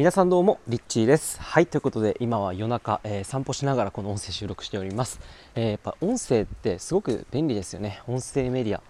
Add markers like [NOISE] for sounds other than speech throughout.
皆さんどうもリッチーです。はいということで今は夜中、えー、散歩しながらこの音声収録しております、えー、やっぱ音声ってすごく便利ですよね。音声メディア。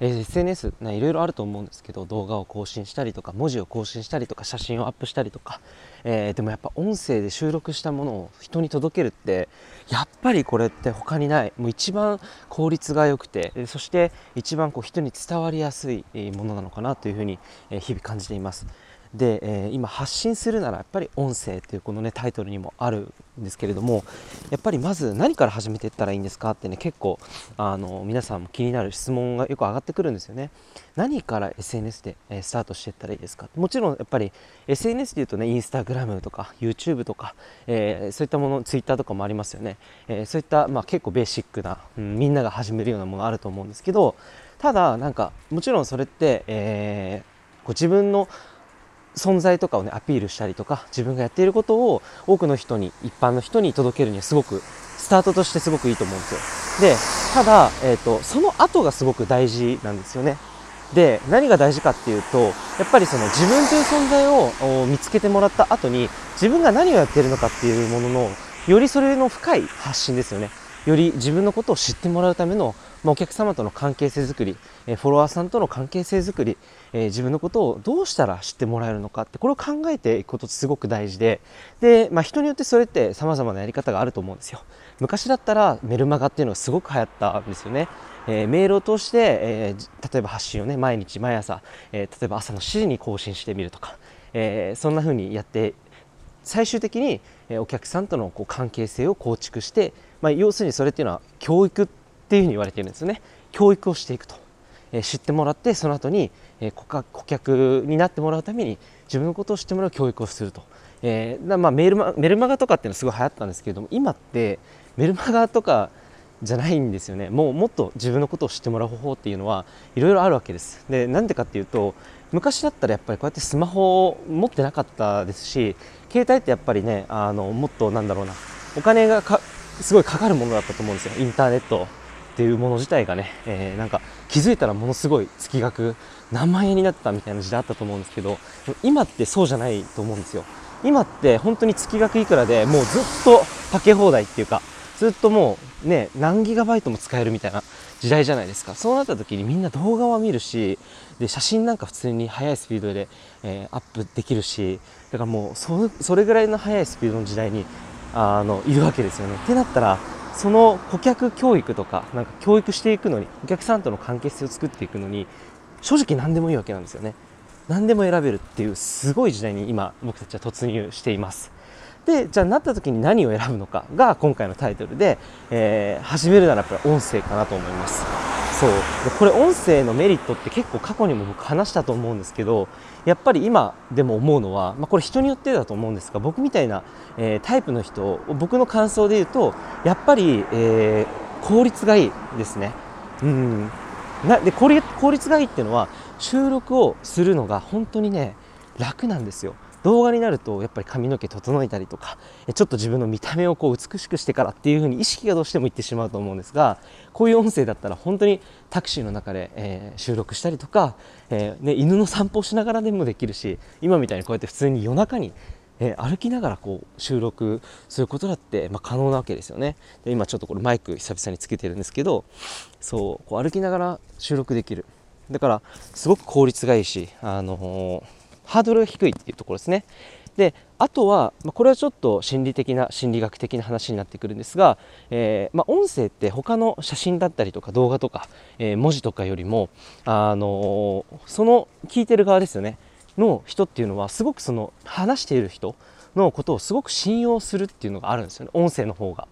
えー、SNS、ね、いろいろあると思うんですけど動画を更新したりとか文字を更新したりとか写真をアップしたりとか、え、でもやっぱ音声で収録したものを人に届けるってやっぱりこれって他にない。もう一番効率が良くてそして一番こう人に伝わりやすいものなのかなというふうに日々感じています。で、えー、今発信するならやっぱり音声っていうこのねタイトルにもあるんですけれどもやっぱりまず何から始めていったらいいんですかってね結構あの皆さんも気になる質問がよく上がってくるんですよね。何から SNS で、えー、スタートしていったらいいですかもちろんやっぱり SNS でいうとねインスタグラムとか YouTube とか、えー、そういったもの Twitter とかもありますよね、えそういった、まあ、結構ベーシックな、うん、みんなが始めるようなものがあると思うんですけどただなんかもちろんそれって、えー、自分の存在とかをねアピールしたりとか自分がやっていることを多くの人に一般の人に届けるにはすごくスタートとしてすごくいいと思うんですよ。でただ、えーと、その後がすごく大事なんですよね。で何が大事かっていうとやっぱりその自分という存在を見つけてもらった後に自分が何をやっているのかっていうもののよりそれの深い発信ですよね。より自分のことを知ってもらうためのまあ、お客様との関係性づくり、えフォロワーさんとの関係性づくり、え自分のことをどうしたら知ってもらえるのかってこれを考えていくことってすごく大事でで、まあ、人によってそれって様々なやり方があると思うんですよ。昔だったらメルマガっていうのがすごく流行ったんですよね。えー、メールを通して、えー、例えば発信をね毎日毎朝、えー、例えば朝の7時に更新してみるとか、えそんな風にやって最終的に、お客さんとのこう関係性を構築して、まあ、要するにそれっていうのは教育っていうふうに言われてるんですね。教育をしていくと、えー、知ってもらってその後に、えー、顧客になってもらうために自分のことを知ってもらう教育をすると、えーまあ、メールマメルマガとかっていうのはすごい流行ったんですけれども今ってメルマガとかじゃないんですよね。もうもっと自分のことを知ってもらう方法っていうのはいろいろあるわけです。でなんでかっていうと昔だったらやっぱりこうやってスマホを持ってなかったですし携帯ってやっぱりねあのもっとなんだろうなお金がすごいかかるものだったと思うんですよ。インターネット。っていうもの自体がね、えー、なんか気づいたらものすごい月額何万円になったみたいな時代あったと思うんですけど今ってそうじゃないと思うんですよ。今って本当に月額いくらでもうずっとかけ放題っていうかずっともうね何ギガバイトも使えるみたいな時代じゃないですか。そうなった時にみんな動画は見るしで写真なんか普通に速いスピードで、えー、アップできるしだからもうそれぐらいの速いスピードの時代にあのいるわけですよね。ってなったらその顧客教育とかなんか教育していくのにお客さんとの関係性を作っていくのに正直何でもいいわけなんですよね。何でも選べるっていうすごい時代に今僕たちは突入しています。でじゃあなった時に何を選ぶのかが今回のタイトルで、えー、始めるならやっぱり音声かなと思います。そうでこれ音声のメリットって結構過去にも僕話したと思うんですけどやっぱり今でも思うのは、まあ、これ人によってだと思うんですが僕みたいな、えー、タイプの人僕の感想で言うとやっぱり、えー、効率がいいですね。うんなで効率がいいっていうのは収録をするのが本当にね楽なんですよ。動画になるとやっぱり髪の毛整えたりとかちょっと自分の見た目をこう美しくしてからっていう風に意識がどうしてもいってしまうと思うんですがこういう音声だったら本当にタクシーの中で、えー、収録したりとか、えー、ね、犬の散歩をしながらでもできるし今みたいにこうやって普通に夜中にえー、歩きながらこう収録することだって、まあ、可能なわけですよね。で今ちょっとこれマイク久々につけてるんですけどそうこう歩きながら収録できる。だからすごく効率がいいし、あのーハードルが低いっていうところですね。であとは、まあ、これはちょっと心理的な心理学的な話になってくるんですが、えー、まあ、音声って他の写真だったりとか動画とか、えー、文字とかよりも、あのー、その聞いてる側ですよねの人っていうのはすごくその話している人のことをすごく信用するっていうのがあるんですよね音声の方が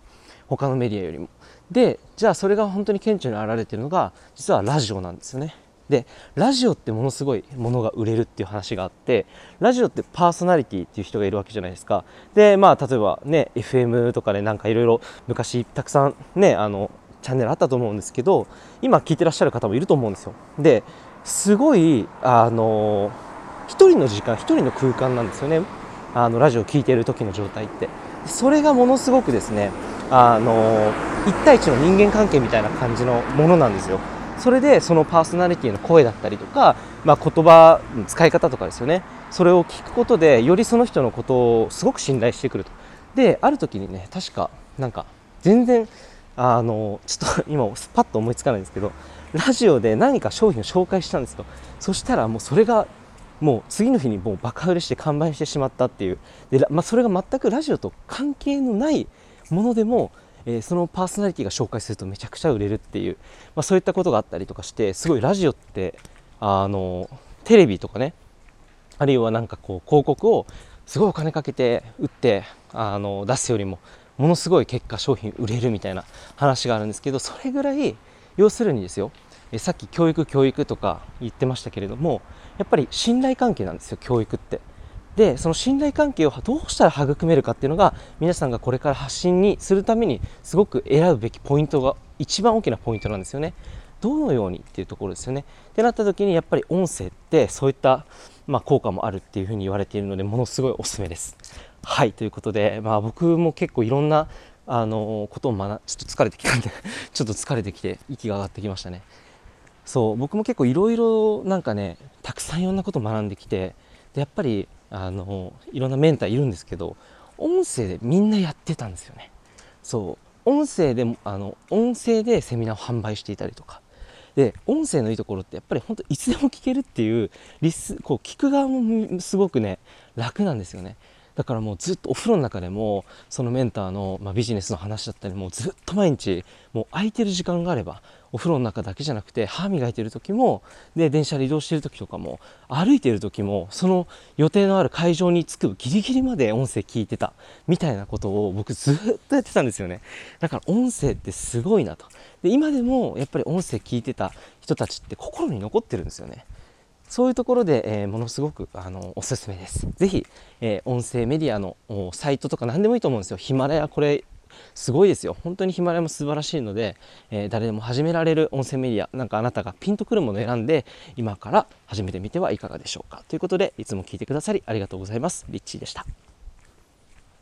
他のメディアよりも。でじゃあそれが本当に顕著に現れているのが実はラジオなんですよね。でラジオってものすごいものが売れるっていう話があってラジオってパーソナリティっていう人がいるわけじゃないですか。でまあ例えばね FM とかでなんかいろいろ昔たくさんねあのチャンネルあったと思うんですけど今聞いてらっしゃる方もいると思うんですよ。ですごいあの一人の時間一人の空間なんですよね。あのラジオ聴いている時の状態って。それがものすごくですねあの1対1の人間関係みたいな感じのものなんですよ。それでそのパーソナリティの声だったりとか、まあ、言葉の使い方とかですよね。それを聞くことでよりその人のことをすごく信頼してくると。である時にね確かなんか全然あのちょっと今スパッと思いつかないんですけどラジオで何か商品を紹介したんですよそしたらもうそれがもう次の日にもう爆売れして完売してしまったっていう。で、まあ、それが全くラジオと関係のないものでも、えー、そのパーソナリティが紹介するとめちゃくちゃ売れるっていう、まあ、そういったことがあったりとかしてすごいラジオってあのテレビとかねあるいはなんかこう広告をすごいお金かけて売ってあの出すよりもものすごい結果商品売れるみたいな話があるんですけどそれぐらい要するにですよえさっき教育教育とか言ってましたけれどもやっぱり信頼関係なんですよ教育って。でその信頼関係をどうしたら育めるかっていうのが皆さんがこれから発信にするためにすごく選ぶべきポイントが一番大きなポイントなんですよね。どのようにっていうところですよね。ってなった時にやっぱり音声ってそういった、まあ、効果もあるっていうふうに言われているのでものすごいおすすめです。はいということで、まあ、僕も結構いろんなあのことを学ちょっと疲れてきたんで [LAUGHS] ちょっと疲れてきて息が上がってきましたね。そう僕も結構いろいろなんかねたくさんいろんなことを学んできてでやっぱりあのいろんなメンターいるんですけど音声でみんなやってたんですよね。そう。音声であの音声でセミナーを販売していたりとか。で音声のいいところってやっぱり本当いつでも聞けるっていうリスこう聞く側もすごくね楽なんですよね。だからもうずっとお風呂の中でもそのメンターの、まあ、ビジネスの話だったりもうずっと毎日もう空いてる時間があればお風呂の中だけじゃなくて歯磨いてる時もで電車で移動してる時とかも歩いてる時もその予定のある会場に着くギリギリまで音声聞いてたみたいなことを僕ずっとやってたんですよねだから音声ってすごいなとで今でもやっぱり音声聞いてた人たちって心に残ってるんですよねそういうところで、えー、ものすごくあのおすすめです。ぜひ、えー、音声メディアのサイトとか何でもいいと思うんですよ。ヒマラヤこれすごいですよ。本当にヒマラヤも素晴らしいので、えー、誰でも始められる音声メディア、なんかあなたがピンとくるものを選んで、今から始めてみてはいかがでしょうか。ということで、いつも聞いてくださりありがとうございます。リッチーでした。